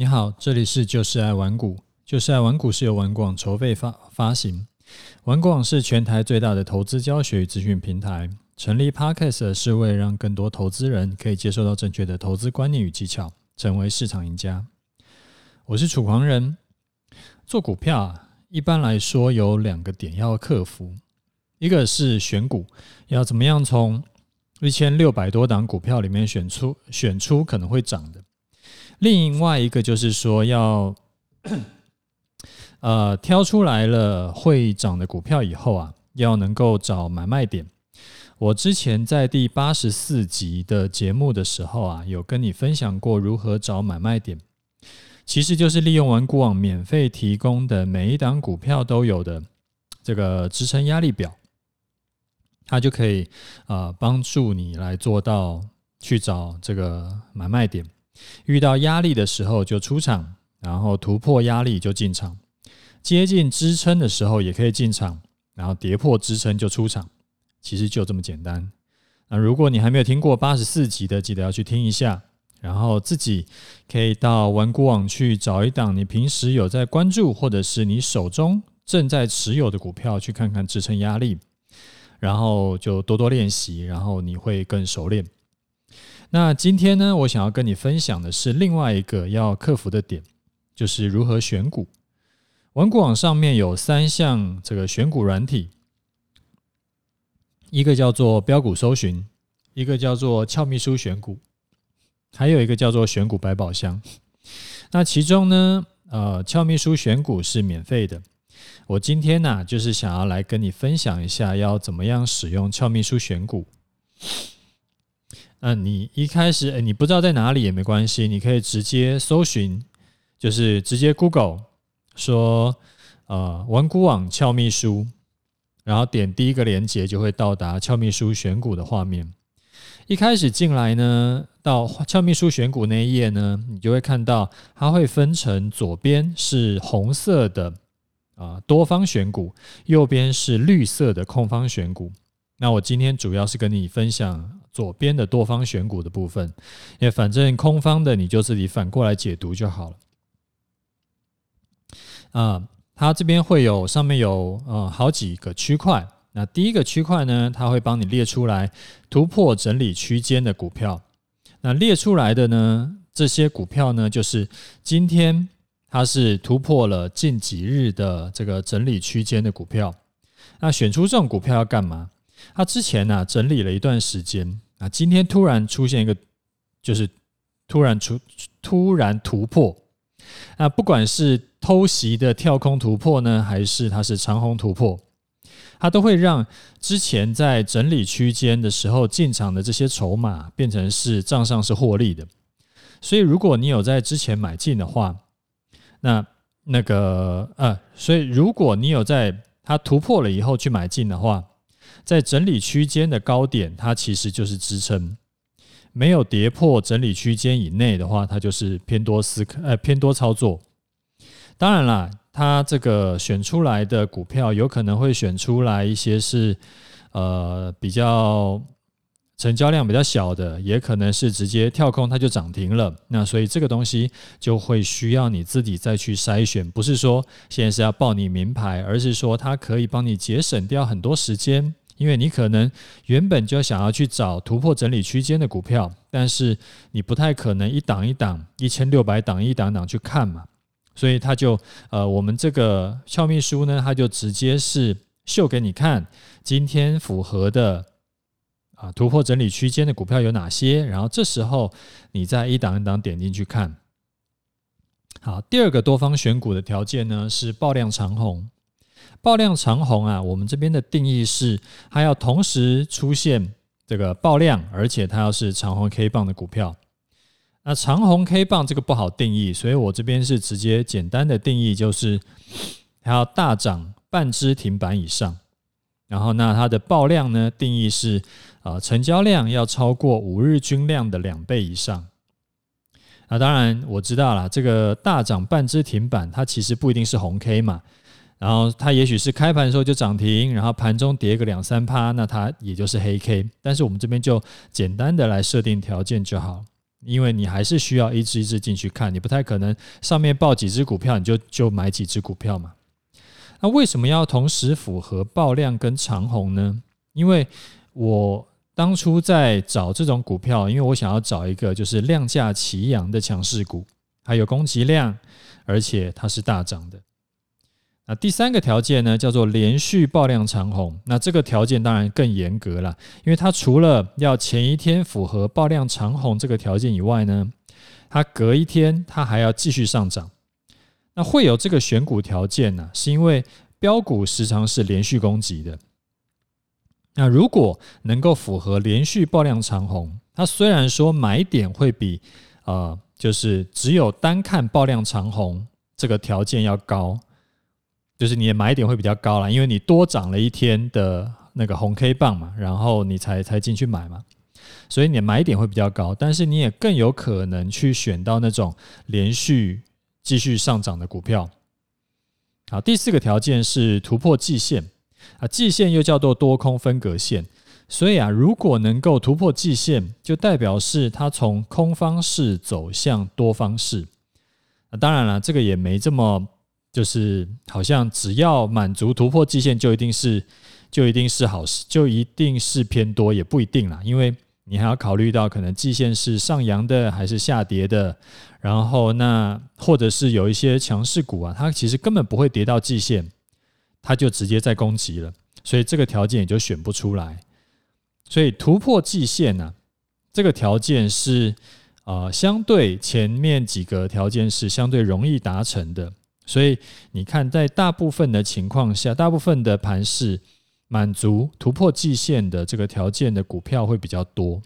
你好，这里是就是爱玩股，就是爱玩股是由玩广筹备发发行，玩广是全台最大的投资教学与资讯平台。成立 Podcast 是为了让更多投资人可以接受到正确的投资观念与技巧，成为市场赢家。我是楚狂人，做股票啊，一般来说有两个点要克服，一个是选股，要怎么样从一千六百多档股票里面选出选出可能会涨的。另外一个就是说要，呃，挑出来了会涨的股票以后啊，要能够找买卖点。我之前在第八十四集的节目的时候啊，有跟你分享过如何找买卖点，其实就是利用完股网免费提供的每一档股票都有的这个支撑压力表，它就可以啊，呃，帮助你来做到去找这个买卖点。遇到压力的时候就出场，然后突破压力就进场，接近支撑的时候也可以进场，然后跌破支撑就出场，其实就这么简单。那如果你还没有听过八十四集的，记得要去听一下，然后自己可以到玩股网去找一档你平时有在关注，或者是你手中正在持有的股票，去看看支撑压力，然后就多多练习，然后你会更熟练。那今天呢，我想要跟你分享的是另外一个要克服的点，就是如何选股。玩股网上面有三项这个选股软体，一个叫做标股搜寻，一个叫做俏秘书选股，还有一个叫做选股百宝箱。那其中呢，呃，俏秘书选股是免费的。我今天呢，就是想要来跟你分享一下，要怎么样使用俏秘书选股。那你一开始，诶，你不知道在哪里也没关系，你可以直接搜寻，就是直接 Google 说，呃，玩股网俏秘书，然后点第一个链接就会到达俏秘书选股的画面。一开始进来呢，到俏秘书选股那一页呢，你就会看到它会分成左边是红色的啊多方选股，右边是绿色的空方选股。那我今天主要是跟你分享左边的多方选股的部分，因为反正空方的你就自己反过来解读就好了。啊，它这边会有上面有呃好几个区块。那第一个区块呢，它会帮你列出来突破整理区间的股票。那列出来的呢，这些股票呢，就是今天它是突破了近几日的这个整理区间的股票。那选出这种股票要干嘛？它之前呢、整理了一段时间啊，今天突然出现一个，就是突然出突然突破，那不管是偷袭的跳空突破呢，还是它是长红突破，它都会让之前在整理区间的时候进场的这些筹码变成是账上是获利的。所以如果你有在之前买进的话，那那个呃，所以如果你有在它突破了以后去买进的话。在整理区间的高点，它其实就是支撑；没有跌破整理区间以内的话，它就是偏多思考，呃，偏多操作。当然啦，它这个选出来的股票有可能会选出来一些是呃比较成交量比较小的，也可能是直接跳空它就涨停了。那所以这个东西就会需要你自己再去筛选，不是说现在是要报你名牌，而是说它可以帮你节省掉很多时间。因为你可能原本就想要去找突破整理区间的股票，但是你不太可能一档一档、一千六百档一档档去看嘛，所以他就呃，我们这个俏秘书呢，他就直接是秀给你看，今天符合的啊突破整理区间的股票有哪些，然后这时候你再一档一档点进去看。好，第二个多方选股的条件呢是爆量长红。爆量长红啊，我们这边的定义是，它要同时出现这个爆量，而且它要是长红 K 棒的股票。那长红 K 棒这个不好定义，所以我这边是直接简单的定义，就是它要大涨半支停板以上。然后那它的爆量呢，定义是啊，成交量要超过五日均量的两倍以上。那当然我知道了，这个大涨半支停板，它其实不一定是红 K 嘛。然后它也许是开盘的时候就涨停，然后盘中跌个两三趴，那它也就是黑 K。但是我们这边就简单的来设定条件就好。因为你还是需要一只一只进去看，你不太可能上面报几只股票你就就买几只股票嘛。那为什么要同时符合爆量跟长红呢？因为我当初在找这种股票，因为我想要找一个就是量价齐扬的强势股，还有攻击量，而且它是大涨的。那第三个条件呢，叫做连续爆量长红。那这个条件当然更严格了，因为它除了要前一天符合爆量长红这个条件以外呢，它隔一天它还要继续上涨。那会有这个选股条件呢，是因为标股时常是连续攻击的。那如果能够符合连续爆量长红，它虽然说买点会比呃，就是只有单看爆量长红这个条件要高。就是你的买点会比较高啦，因为你多涨了一天的那个红 K 棒嘛，然后你才才进去买嘛，所以你的买点会比较高，但是你也更有可能去选到那种连续继续上涨的股票。好，第四个条件是突破季线啊，季线又叫做多空分隔线，所以啊，如果能够突破季线，就代表是它从空方式走向多方式。啊当然了，这个也没这么。就是好像只要满足突破季线，就一定是就一定是好事，就一定是偏多，也不一定啦。因为你还要考虑到可能季线是上扬的还是下跌的，然后那或者是有一些强势股啊，它其实根本不会跌到季线，它就直接在攻击了，所以这个条件也就选不出来。所以突破季线呢，这个条件是啊，相对前面几个条件是相对容易达成的。所以你看，在大部分的情况下，大部分的盘是满足突破季线的这个条件的股票会比较多。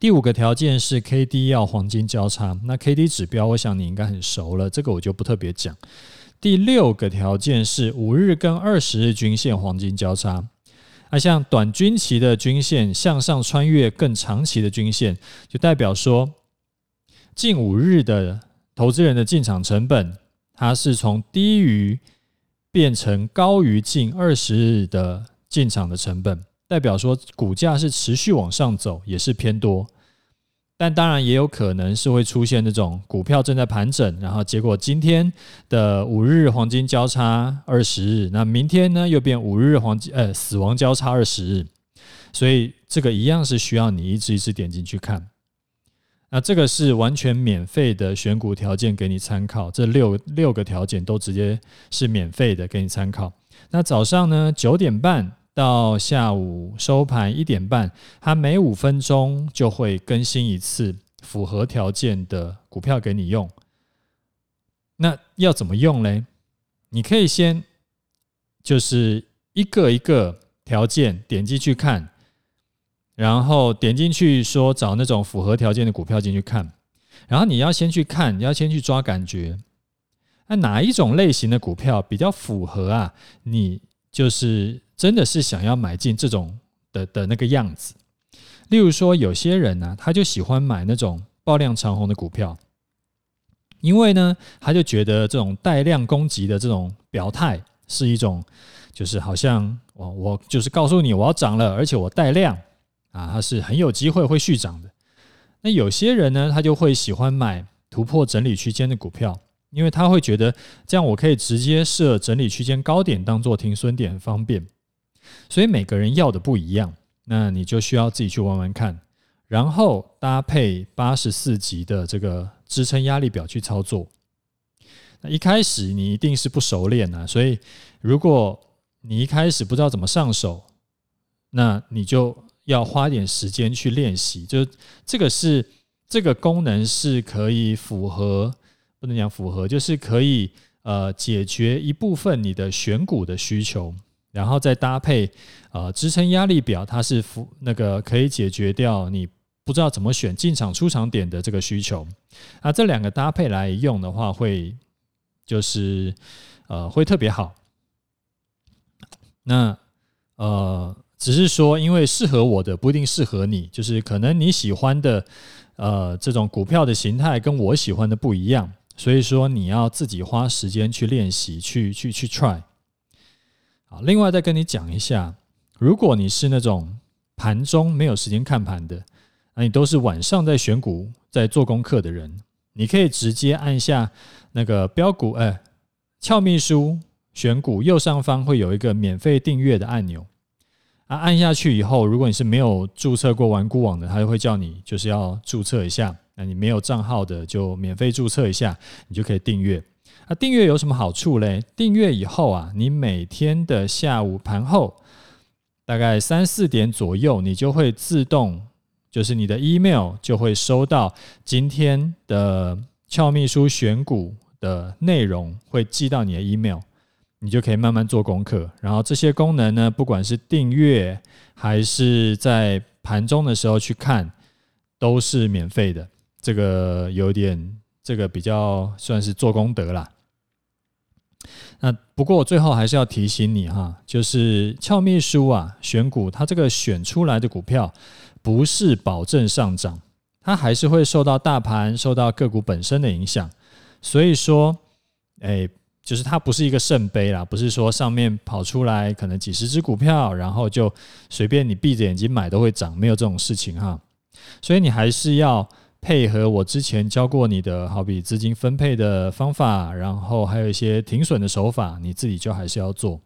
第五个条件是 K D 要黄金交叉，那 K D 指标，我想你应该很熟了，这个我就不特别讲。第六个条件是五日跟二十日均线黄金交叉，那像短均期的均线向上穿越更长期的均线，就代表说近五日的投资人的进场成本。它是从低于变成高于近二十日的进场的成本，代表说股价是持续往上走，也是偏多。但当然也有可能是会出现那种股票正在盘整，然后结果今天的五日黄金交叉二十日，那明天呢又变五日黄金呃死亡交叉二十日，所以这个一样是需要你一支一支点进去看。那这个是完全免费的选股条件给你参考，这六六个条件都直接是免费的给你参考。那早上呢九点半到下午收盘一点半，它每五分钟就会更新一次符合条件的股票给你用。那要怎么用嘞？你可以先就是一个一个条件点进去看。然后点进去说找那种符合条件的股票进去看，然后你要先去看，你要先去抓感觉，那哪一种类型的股票比较符合啊？你就是真的是想要买进这种的的那个样子。例如说，有些人呢，他就喜欢买那种爆量长红的股票，因为呢，他就觉得这种带量攻击的这种表态是一种，就是好像我我就是告诉你我要涨了，而且我带量。啊，它是很有机会会续涨的。那有些人呢，他就会喜欢买突破整理区间的股票，因为他会觉得这样我可以直接设整理区间高点当做停损点，方便。所以每个人要的不一样，那你就需要自己去玩玩看，然后搭配八十四级的这个支撑压力表去操作。那一开始你一定是不熟练啊，所以如果你一开始不知道怎么上手，那你就。要花点时间去练习，就这个是这个功能是可以符合，不能讲符合，就是可以呃解决一部分你的选股的需求，然后再搭配呃支撑压力表，它是符那个可以解决掉你不知道怎么选进场出场点的这个需求。啊，这两个搭配来用的话，会就是呃会特别好。那呃。只是说，因为适合我的不一定适合你，就是可能你喜欢的，呃，这种股票的形态跟我喜欢的不一样，所以说你要自己花时间去练习，去去去 try。好，另外再跟你讲一下，如果你是那种盘中没有时间看盘的，那你都是晚上在选股、在做功课的人，你可以直接按下那个标股，哎，俏秘书选股右上方会有一个免费订阅的按钮啊，按下去以后，如果你是没有注册过玩股网的，他就会叫你就是要注册一下。那你没有账号的就免费注册一下，你就可以订阅。那订阅有什么好处嘞？订阅以后啊，你每天的下午盘后大概三四点左右，你就会自动。就是你的 email 就会收到今天的俏秘书选股的内容，会寄到你的 email，你就可以慢慢做功课。然后这些功能呢，不管是订阅还是在盘中的时候去看，都是免费的。这个有点，这个比较算是做功德啦。那不过我最后还是要提醒你哈，就是俏秘书啊选股，它这个选出来的股票。不是保证上涨，它还是会受到大盘、受到个股本身的影响。所以说，哎，就是它不是一个圣杯啦，不是说上面跑出来可能几十只股票，然后就随便你闭着眼睛买都会涨，没有这种事情哈。所以你还是要配合我之前教过你的，好比资金分配的方法，然后还有一些停损的手法，你自己就还是要做。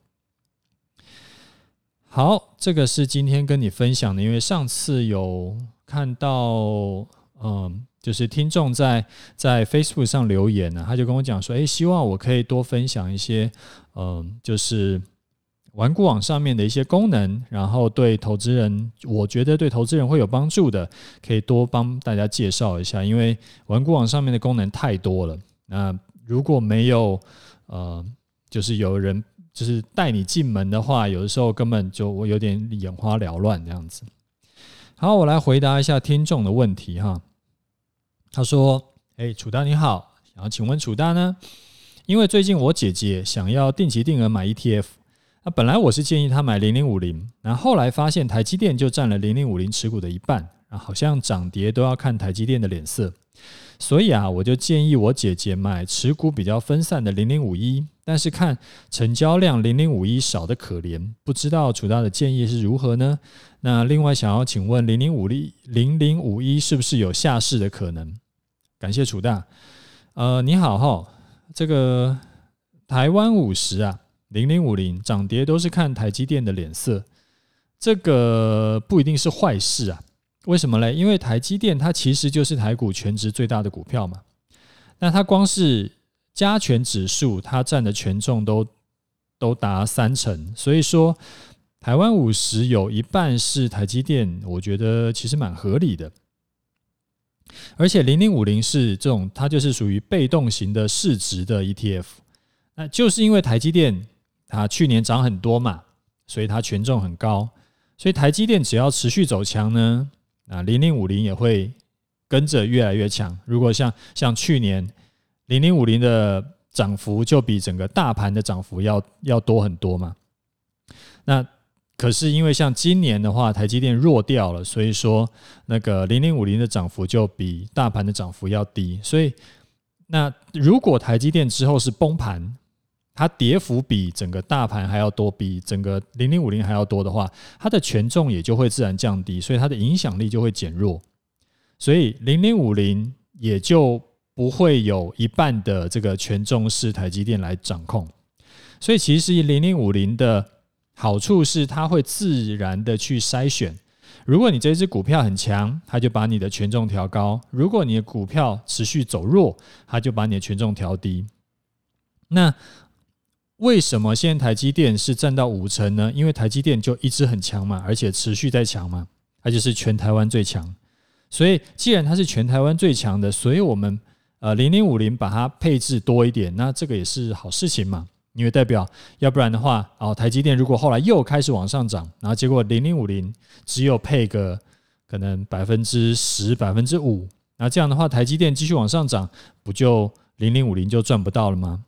好，这个是今天跟你分享的，因为上次有看到，嗯，就是听众在在 Facebook 上留言呢，他就跟我讲说，诶，希望我可以多分享一些，嗯，就是玩股网上面的一些功能，然后对投资人，我觉得对投资人会有帮助的，可以多帮大家介绍一下，因为玩股网上面的功能太多了，那如果没有，呃，就是有人。就是带你进门的话，有的时候根本就我有点眼花缭乱这样子。好，我来回答一下听众的问题哈。他说：“哎，楚大你好，然后请问楚大呢？因为最近我姐姐想要定期定额买 ETF，那本来我是建议她买零零五零，那后来发现台积电就占了零零五零持股的一半，啊，好像涨跌都要看台积电的脸色。”所以啊，我就建议我姐姐买持股比较分散的零零五一，但是看成交量零零五一少得可怜，不知道楚大的建议是如何呢？那另外想要请问零零五零零零五一是不是有下市的可能？感谢楚大。呃，你好哈，这个台湾五十啊，零零五零涨跌都是看台积电的脸色，这个不一定是坏事啊。为什么嘞？因为台积电它其实就是台股权值最大的股票嘛。那它光是加权指数，它占的权重都都达三成，所以说台湾五十有一半是台积电，我觉得其实蛮合理的。而且零零五零是这种，它就是属于被动型的市值的 ETF。那就是因为台积电它去年涨很多嘛，所以它权重很高。所以台积电只要持续走强呢，啊，零零五零也会跟着越来越强。如果像像去年零零五零的涨幅就比整个大盘的涨幅要要多很多嘛。那可是因为像今年的话，台积电弱掉了，所以说那个零零五零的涨幅就比大盘的涨幅要低。所以那如果台积电之后是崩盘，它跌幅比整个大盘还要多，比整个零零五零还要多的话，它的权重也就会自然降低，所以它的影响力就会减弱，所以零零五零也就不会有一半的这个权重是台积电来掌控。所以其实零零五零的好处是它会自然的去筛选，如果你这只股票很强，它就把你的权重调高；如果你的股票持续走弱，它就把你的权重调低。那为什么现在台积电是占到五成呢？因为台积电就一直很强嘛，而且持续在强嘛，它就是全台湾最强。所以既然它是全台湾最强的，所以我们呃零零五零把它配置多一点，那这个也是好事情嘛。因为代表要不然的话，哦台积电如果后来又开始往上涨，然后结果零零五零只有配个可能百分之十、百分之五，那这样的话台积电继续往上涨，不就零零五零就赚不到了吗？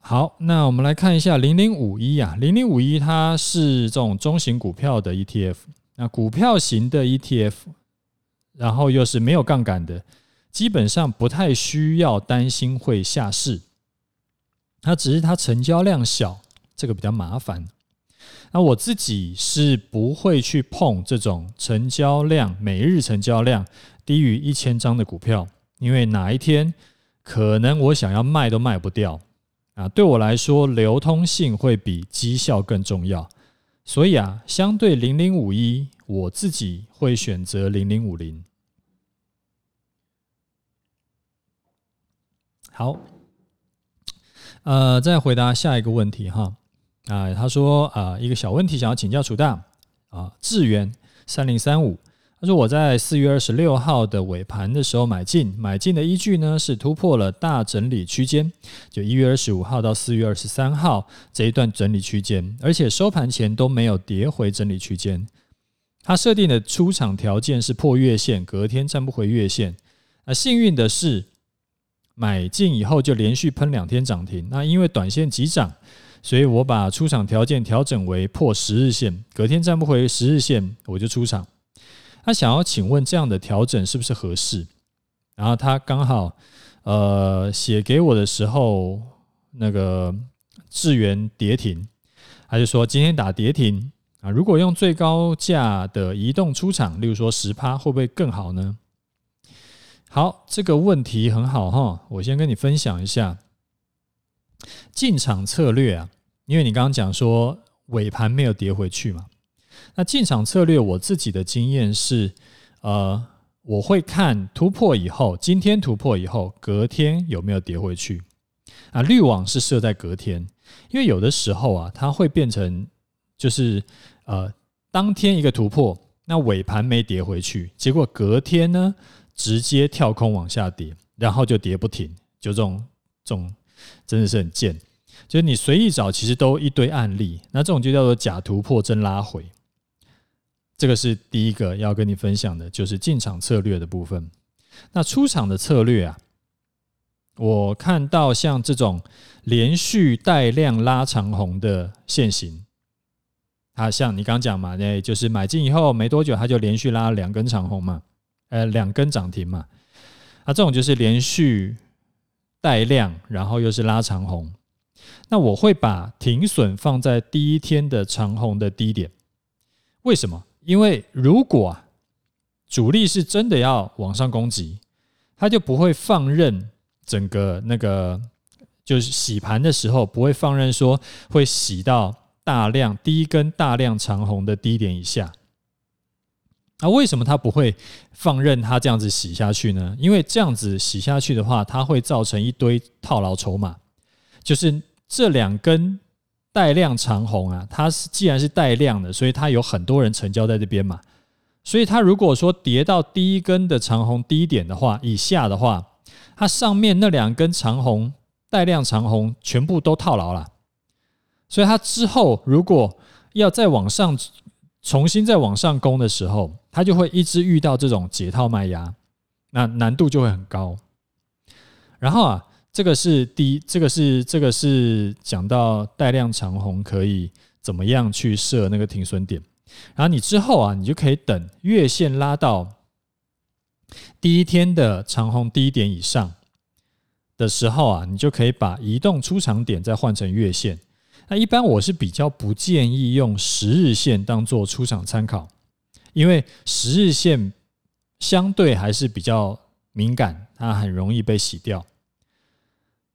好，那我们来看一下零零五一啊，零零五一它是这种中型股票的 ETF，那股票型的 ETF，然后又是没有杠杆的，基本上不太需要担心会下市，它只是它成交量小，这个比较麻烦。那我自己是不会去碰这种成交量每日成交量低于一千张的股票，因为哪一天可能我想要卖都卖不掉啊。对我来说，流通性会比绩效更重要，所以啊，相对零零五一，我自己会选择零零五零。好，呃，再回答下一个问题哈。啊，他说啊，一个小问题想要请教楚大啊，智源三零三五，他说我在四月二十六号的尾盘的时候买进，买进的依据呢是突破了大整理区间，就一月二十五号到四月二十三号这一段整理区间，而且收盘前都没有跌回整理区间。他设定的出场条件是破月线，隔天站不回月线。啊，幸运的是。买进以后就连续喷两天涨停，那因为短线急涨，所以我把出场条件调整为破十日线，隔天站不回十日线我就出场。他想要请问这样的调整是不是合适？然后他刚好呃写给我的时候，那个智源跌停，他就说今天打跌停啊，如果用最高价的移动出场，例如说十趴，会不会更好呢？好，这个问题很好哈，我先跟你分享一下进场策略啊，因为你刚刚讲说尾盘没有跌回去嘛，那进场策略我自己的经验是，呃，我会看突破以后，今天突破以后，隔天有没有跌回去啊？滤网是设在隔天，因为有的时候啊，它会变成就是呃，当天一个突破，那尾盘没跌回去，结果隔天呢？直接跳空往下跌，然后就跌不停，就这种这种真的是很贱。就是你随意找，其实都一堆案例。那这种就叫做假突破真拉回。这个是第一个要跟你分享的，就是进场策略的部分。那出场的策略啊，我看到像这种连续带量拉长红的线型，它像你刚讲嘛，那就是买进以后没多久，它就连续拉两根长红嘛。呃，两根涨停嘛，啊，这种就是连续带量，然后又是拉长红。那我会把停损放在第一天的长红的低点。为什么？因为如果，主力是真的要往上攻击，他就不会放任整个那个，就是洗盘的时候不会放任说会洗到大量第一根大量长红的低点以下。那为什么他不会放任他这样子洗下去呢？因为这样子洗下去的话，它会造成一堆套牢筹码。就是这两根带量长红啊，它是既然是带量的，所以它有很多人成交在这边嘛。所以它如果说跌到第一根的长红低点的话，以下的话，它上面那两根长红带量长红全部都套牢了。所以它之后如果要再往上。重新再往上攻的时候，它就会一直遇到这种解套卖压，那难度就会很高。然后啊，这个是第一，这个是这个是讲到带量长红可以怎么样去设那个停损点。然后你之后啊，你就可以等月线拉到第一天的长红低点以上的时候啊，你就可以把移动出场点再换成月线。那一般我是比较不建议用十日线当做出场参考，因为十日线相对还是比较敏感，它很容易被洗掉。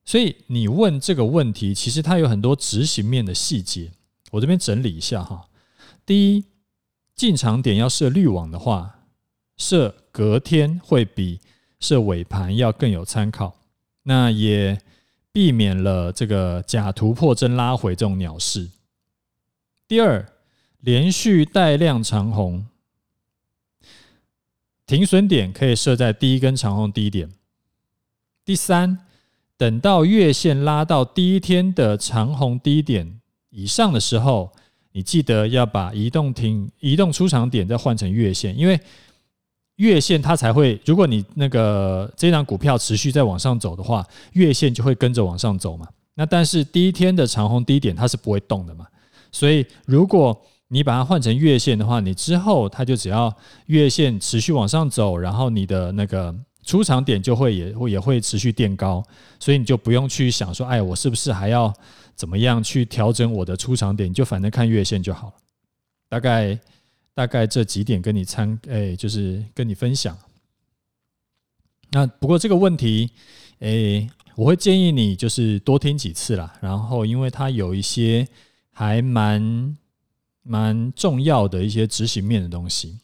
所以你问这个问题，其实它有很多执行面的细节，我这边整理一下哈。第一，进场点要设滤网的话，设隔天会比设尾盘要更有参考。那也。避免了这个假突破真拉回这种鸟事。第二，连续带量长红，停损点可以设在第一根长红低点。第三，等到月线拉到第一天的长红低点以上的时候，你记得要把移动停、移动出场点再换成月线，因为。月线它才会，如果你那个这张股票持续在往上走的话，月线就会跟着往上走嘛。那但是第一天的长红低点它是不会动的嘛，所以如果你把它换成月线的话，你之后它就只要月线持续往上走，然后你的那个出场点就会也会也会持续垫高，所以你就不用去想说，哎，我是不是还要怎么样去调整我的出场点？你就反正看月线就好了。大概大概这几点跟你参，哎，就是跟你分享。那不过这个问题，哎，我会建议你就是多听几次啦。然后，因为它有一些还蛮蛮重要的一些执行面的东西。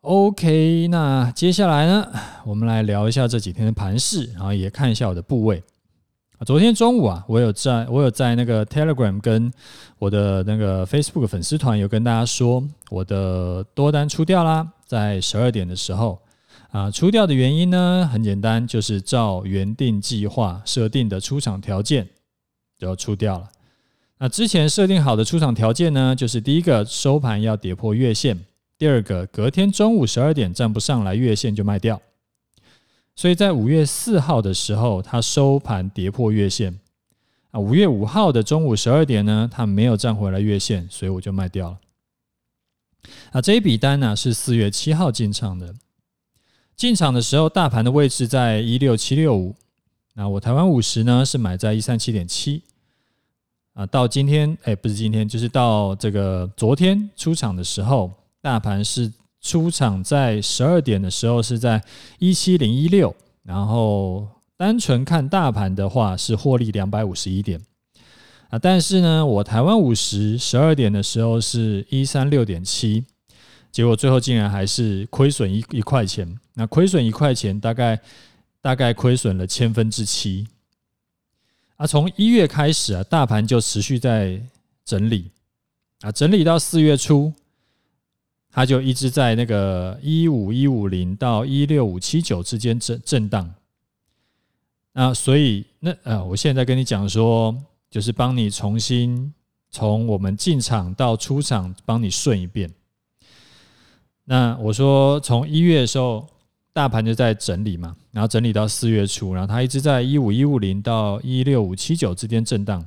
OK，那接下来呢，我们来聊一下这几天的盘势，然后也看一下我的部位。昨天中午啊，我有在，我有在那个 Telegram 跟我的那个 Facebook 粉丝团有跟大家说，我的多单出掉啦，在十二点的时候啊，出掉的原因呢，很简单，就是照原定计划设定的出场条件就出掉了。那之前设定好的出场条件呢，就是第一个收盘要跌破月线。第二个，隔天中午十二点站不上来月线就卖掉，所以在五月四号的时候，它收盘跌破月线啊。五月五号的中午十二点呢，它没有站回来月线，所以我就卖掉了。啊，这一笔单呢是四月七号进场的，进场的时候大盘的位置在一六七六五，那我台湾五十呢是买在一三七点七啊。到今天，哎，不是今天，就是到这个昨天出场的时候。大盘是出场在十二点的时候是在一七零一六，然后单纯看大盘的话是获利两百五十一点。啊，但是呢，我台湾五十十二点的时候是一三六点七，结果最后竟然还是亏损一一块钱，那亏损一块钱大概大概亏损了千分之七。啊，从一月开始啊，大盘就持续在整理。啊，整理到四月初。它就一直在那个一五一五零到一六五七九之间震震荡，那所以那呃，我现在跟你讲说，就是帮你重新从我们进场到出场帮你顺一遍。那我说从一月的时候，大盘就在整理嘛，然后整理到四月初，然后它一直在一五一五零到一六五七九之间震荡。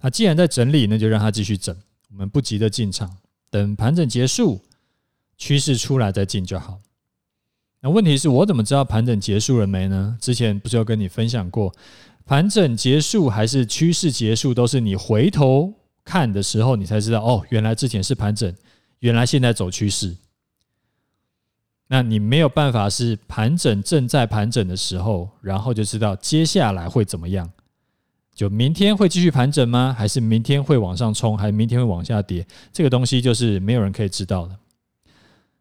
啊，既然在整理，那就让它继续整，我们不急着进场。等盘整结束，趋势出来再进就好。那问题是我怎么知道盘整结束了没呢？之前不是有跟你分享过，盘整结束还是趋势结束，都是你回头看的时候，你才知道哦，原来之前是盘整，原来现在走趋势。那你没有办法是盘整正在盘整的时候，然后就知道接下来会怎么样。就明天会继续盘整吗？还是明天会往上冲？还是明天会往下跌？这个东西就是没有人可以知道的。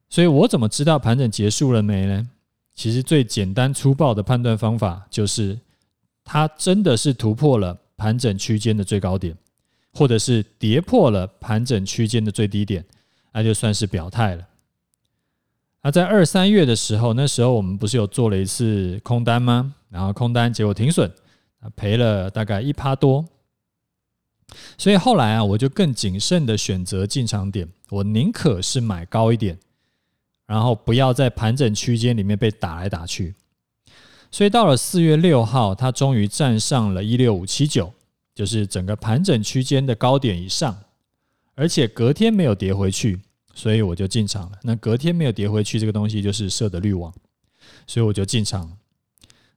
所以我怎么知道盘整结束了没呢？其实最简单粗暴的判断方法就是，它真的是突破了盘整区间的最高点，或者是跌破了盘整区间的最低点，那就算是表态了。那在二三月的时候，那时候我们不是有做了一次空单吗？然后空单结果停损。赔了大概一趴多，所以后来啊，我就更谨慎的选择进场点，我宁可是买高一点，然后不要在盘整区间里面被打来打去。所以到了四月六号，它终于站上了一六五七九，就是整个盘整区间的高点以上，而且隔天没有跌回去，所以我就进场了。那隔天没有跌回去，这个东西就是设的滤网，所以我就进场。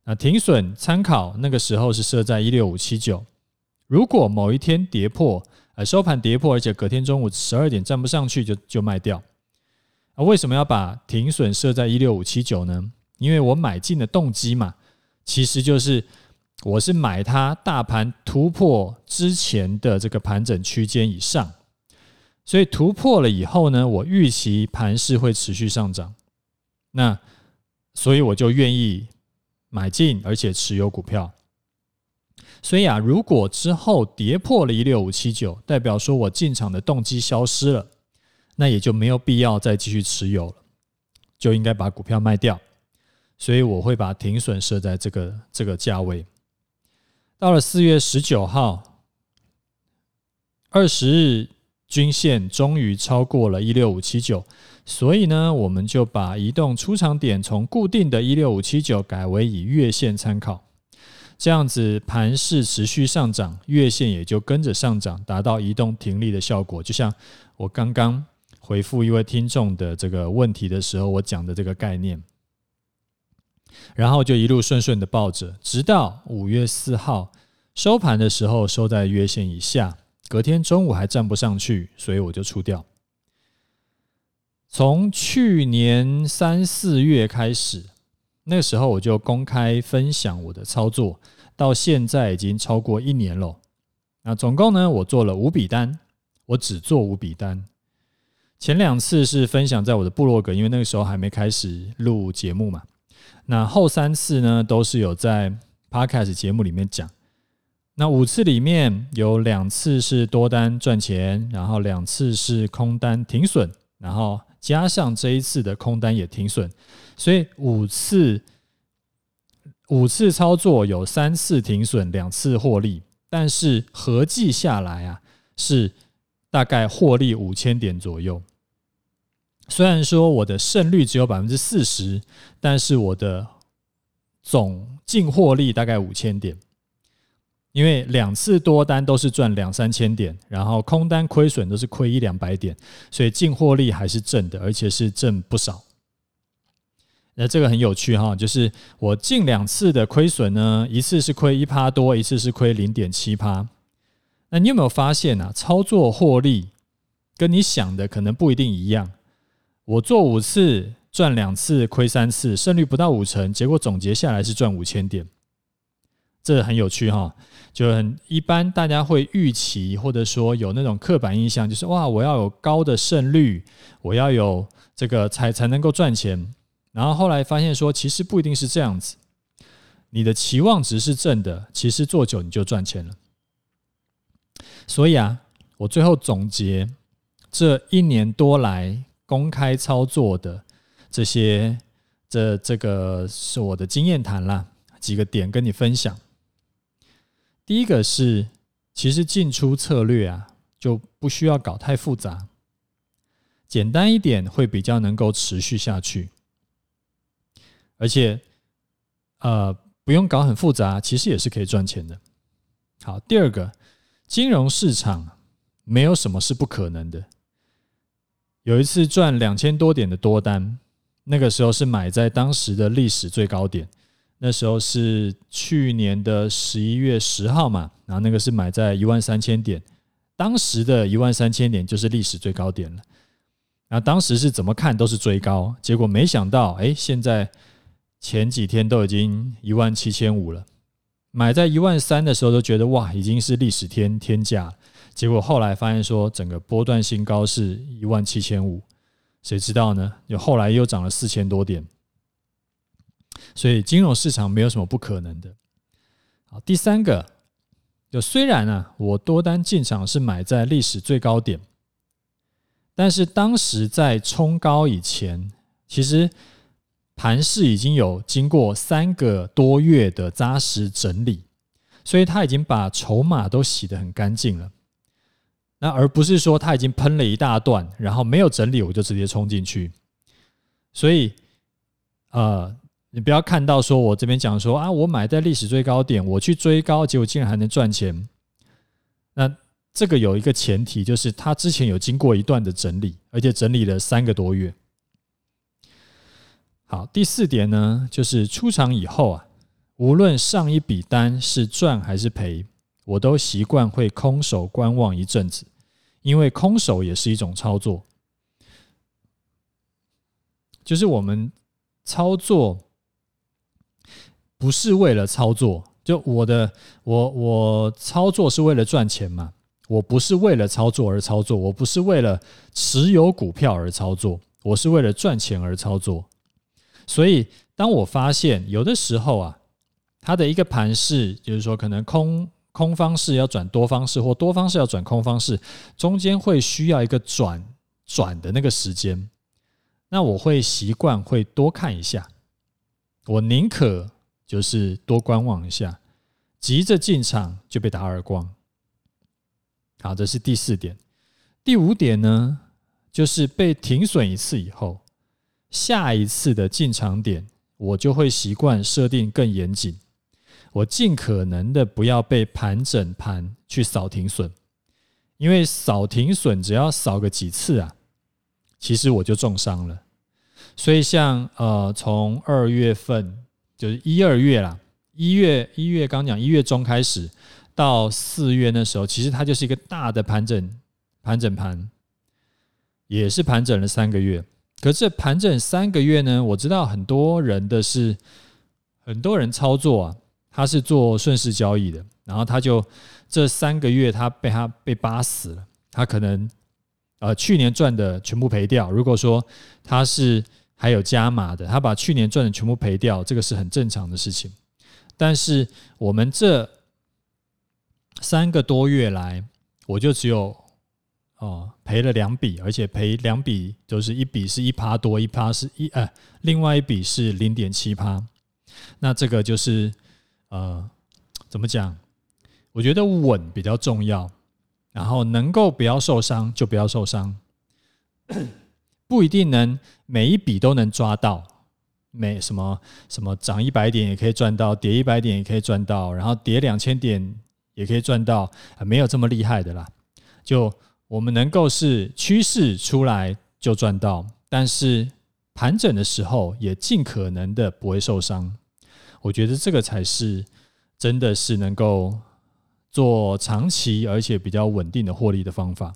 那停损参考那个时候是设在一六五七九，如果某一天跌破，呃收盘跌破，而且隔天中午十二点站不上去就就卖掉。啊，为什么要把停损设在一六五七九呢？因为我买进的动机嘛，其实就是我是买它大盘突破之前的这个盘整区间以上，所以突破了以后呢，我预期盘势会持续上涨，那所以我就愿意。买进，而且持有股票，所以啊，如果之后跌破了一六五七九，代表说我进场的动机消失了，那也就没有必要再继续持有了，就应该把股票卖掉。所以我会把停损设在这个这个价位。到了四月十九号，二十日均线终于超过了一六五七九。所以呢，我们就把移动出场点从固定的一六五七九改为以月线参考，这样子盘势持续上涨，月线也就跟着上涨，达到移动停利的效果。就像我刚刚回复一位听众的这个问题的时候，我讲的这个概念。然后就一路顺顺的抱着，直到五月四号收盘的时候收在月线以下，隔天中午还站不上去，所以我就出掉。从去年三四月开始，那个时候我就公开分享我的操作，到现在已经超过一年了。那总共呢，我做了五笔单，我只做五笔单。前两次是分享在我的部落格，因为那个时候还没开始录节目嘛。那后三次呢，都是有在 Podcast 节目里面讲。那五次里面有两次是多单赚钱，然后两次是空单停损，然后。加上这一次的空单也停损，所以五次五次操作有三次停损，两次获利，但是合计下来啊，是大概获利五千点左右。虽然说我的胜率只有百分之四十，但是我的总净获利大概五千点。因为两次多单都是赚两三千点，然后空单亏损都是亏一两百点，所以净获利还是正的，而且是正不少。那这个很有趣哈，就是我近两次的亏损呢，一次是亏一趴多，一次是亏零点七趴。那你有没有发现啊？操作获利跟你想的可能不一定一样。我做五次赚两次亏三次，胜率不到五成，结果总结下来是赚五千点。这很有趣哈，就很一般，大家会预期或者说有那种刻板印象，就是哇，我要有高的胜率，我要有这个才才能够赚钱。然后后来发现说，其实不一定是这样子。你的期望值是正的，其实做久你就赚钱了。所以啊，我最后总结这一年多来公开操作的这些，这这个是我的经验谈啦，几个点跟你分享。第一个是，其实进出策略啊，就不需要搞太复杂，简单一点会比较能够持续下去，而且，呃，不用搞很复杂，其实也是可以赚钱的。好，第二个，金融市场没有什么是不可能的。有一次赚两千多点的多单，那个时候是买在当时的历史最高点。那时候是去年的十一月十号嘛，然后那个是买在一万三千点，当时的一万三千点就是历史最高点了。那当时是怎么看都是追高，结果没想到，哎，现在前几天都已经一万七千五了。买在一万三的时候都觉得哇，已经是历史天天价，结果后来发现说整个波段新高是一万七千五，谁知道呢？就后来又涨了四千多点。所以金融市场没有什么不可能的。好，第三个，就虽然啊，我多单进场是买在历史最高点，但是当时在冲高以前，其实盘势已经有经过三个多月的扎实整理，所以他已经把筹码都洗得很干净了。那而不是说他已经喷了一大段，然后没有整理我就直接冲进去。所以，呃。你不要看到说，我这边讲说啊，我买在历史最高点，我去追高，结果竟然还能赚钱。那这个有一个前提，就是它之前有经过一段的整理，而且整理了三个多月。好，第四点呢，就是出场以后啊，无论上一笔单是赚还是赔，我都习惯会空手观望一阵子，因为空手也是一种操作，就是我们操作。不是为了操作，就我的我我操作是为了赚钱嘛？我不是为了操作而操作，我不是为了持有股票而操作，我是为了赚钱而操作。所以，当我发现有的时候啊，它的一个盘势，就是说可能空空方式要转多方式，或多方式要转空方式，中间会需要一个转转的那个时间，那我会习惯会多看一下，我宁可。就是多观望一下，急着进场就被打耳光。好，这是第四点。第五点呢，就是被停损一次以后，下一次的进场点我就会习惯设定更严谨，我尽可能的不要被盘整盘去扫停损，因为扫停损只要扫个几次啊，其实我就重伤了。所以像呃，从二月份。就是一二月啦，一月一月刚讲一月中开始到四月那时候，其实它就是一个大的盘整盘整盘，也是盘整了三个月。可是盘整三个月呢，我知道很多人的是很多人操作啊，他是做顺势交易的，然后他就这三个月他被他被扒死了，他可能呃去年赚的全部赔掉。如果说他是还有加码的，他把去年赚的全部赔掉，这个是很正常的事情。但是我们这三个多月来，我就只有。哦，赔了两笔，而且赔两笔就是一笔是一趴多，一趴是一呃，另外一笔是零点七趴。那这个就是呃，怎么讲？我觉得稳比较重要，然后能够不要受伤就不要受伤，不一定能每一笔都能抓到，每什么什么涨一百点也可以赚到，跌一百点也可以赚到，然后跌两千点也可以赚到，没有这么厉害的啦，就。我们能够是趋势出来就赚到，但是盘整的时候也尽可能的不会受伤。我觉得这个才是真的是能够做长期而且比较稳定的获利的方法。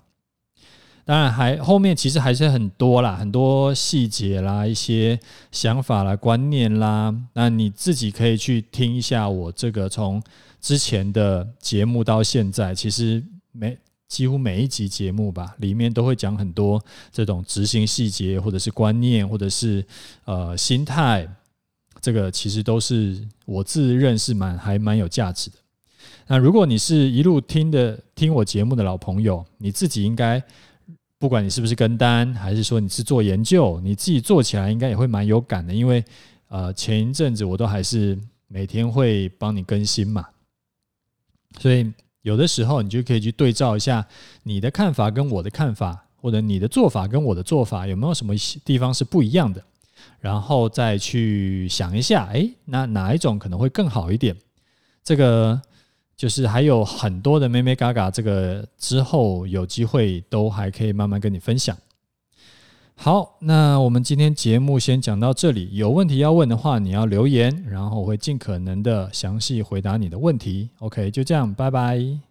当然，还后面其实还是很多啦，很多细节啦，一些想法啦、观念啦。那你自己可以去听一下我这个从之前的节目到现在，其实每。几乎每一集节目吧，里面都会讲很多这种执行细节，或者是观念，或者是呃心态。这个其实都是我自认是蛮还蛮有价值的。那如果你是一路听的听我节目的老朋友，你自己应该不管你是不是跟单，还是说你是做研究，你自己做起来应该也会蛮有感的。因为呃前一阵子我都还是每天会帮你更新嘛，所以。有的时候，你就可以去对照一下你的看法跟我的看法，或者你的做法跟我的做法有没有什么地方是不一样的，然后再去想一下，诶，那哪一种可能会更好一点？这个就是还有很多的妹妹嘎嘎，这个之后有机会都还可以慢慢跟你分享。好，那我们今天节目先讲到这里。有问题要问的话，你要留言，然后我会尽可能的详细回答你的问题。OK，就这样，拜拜。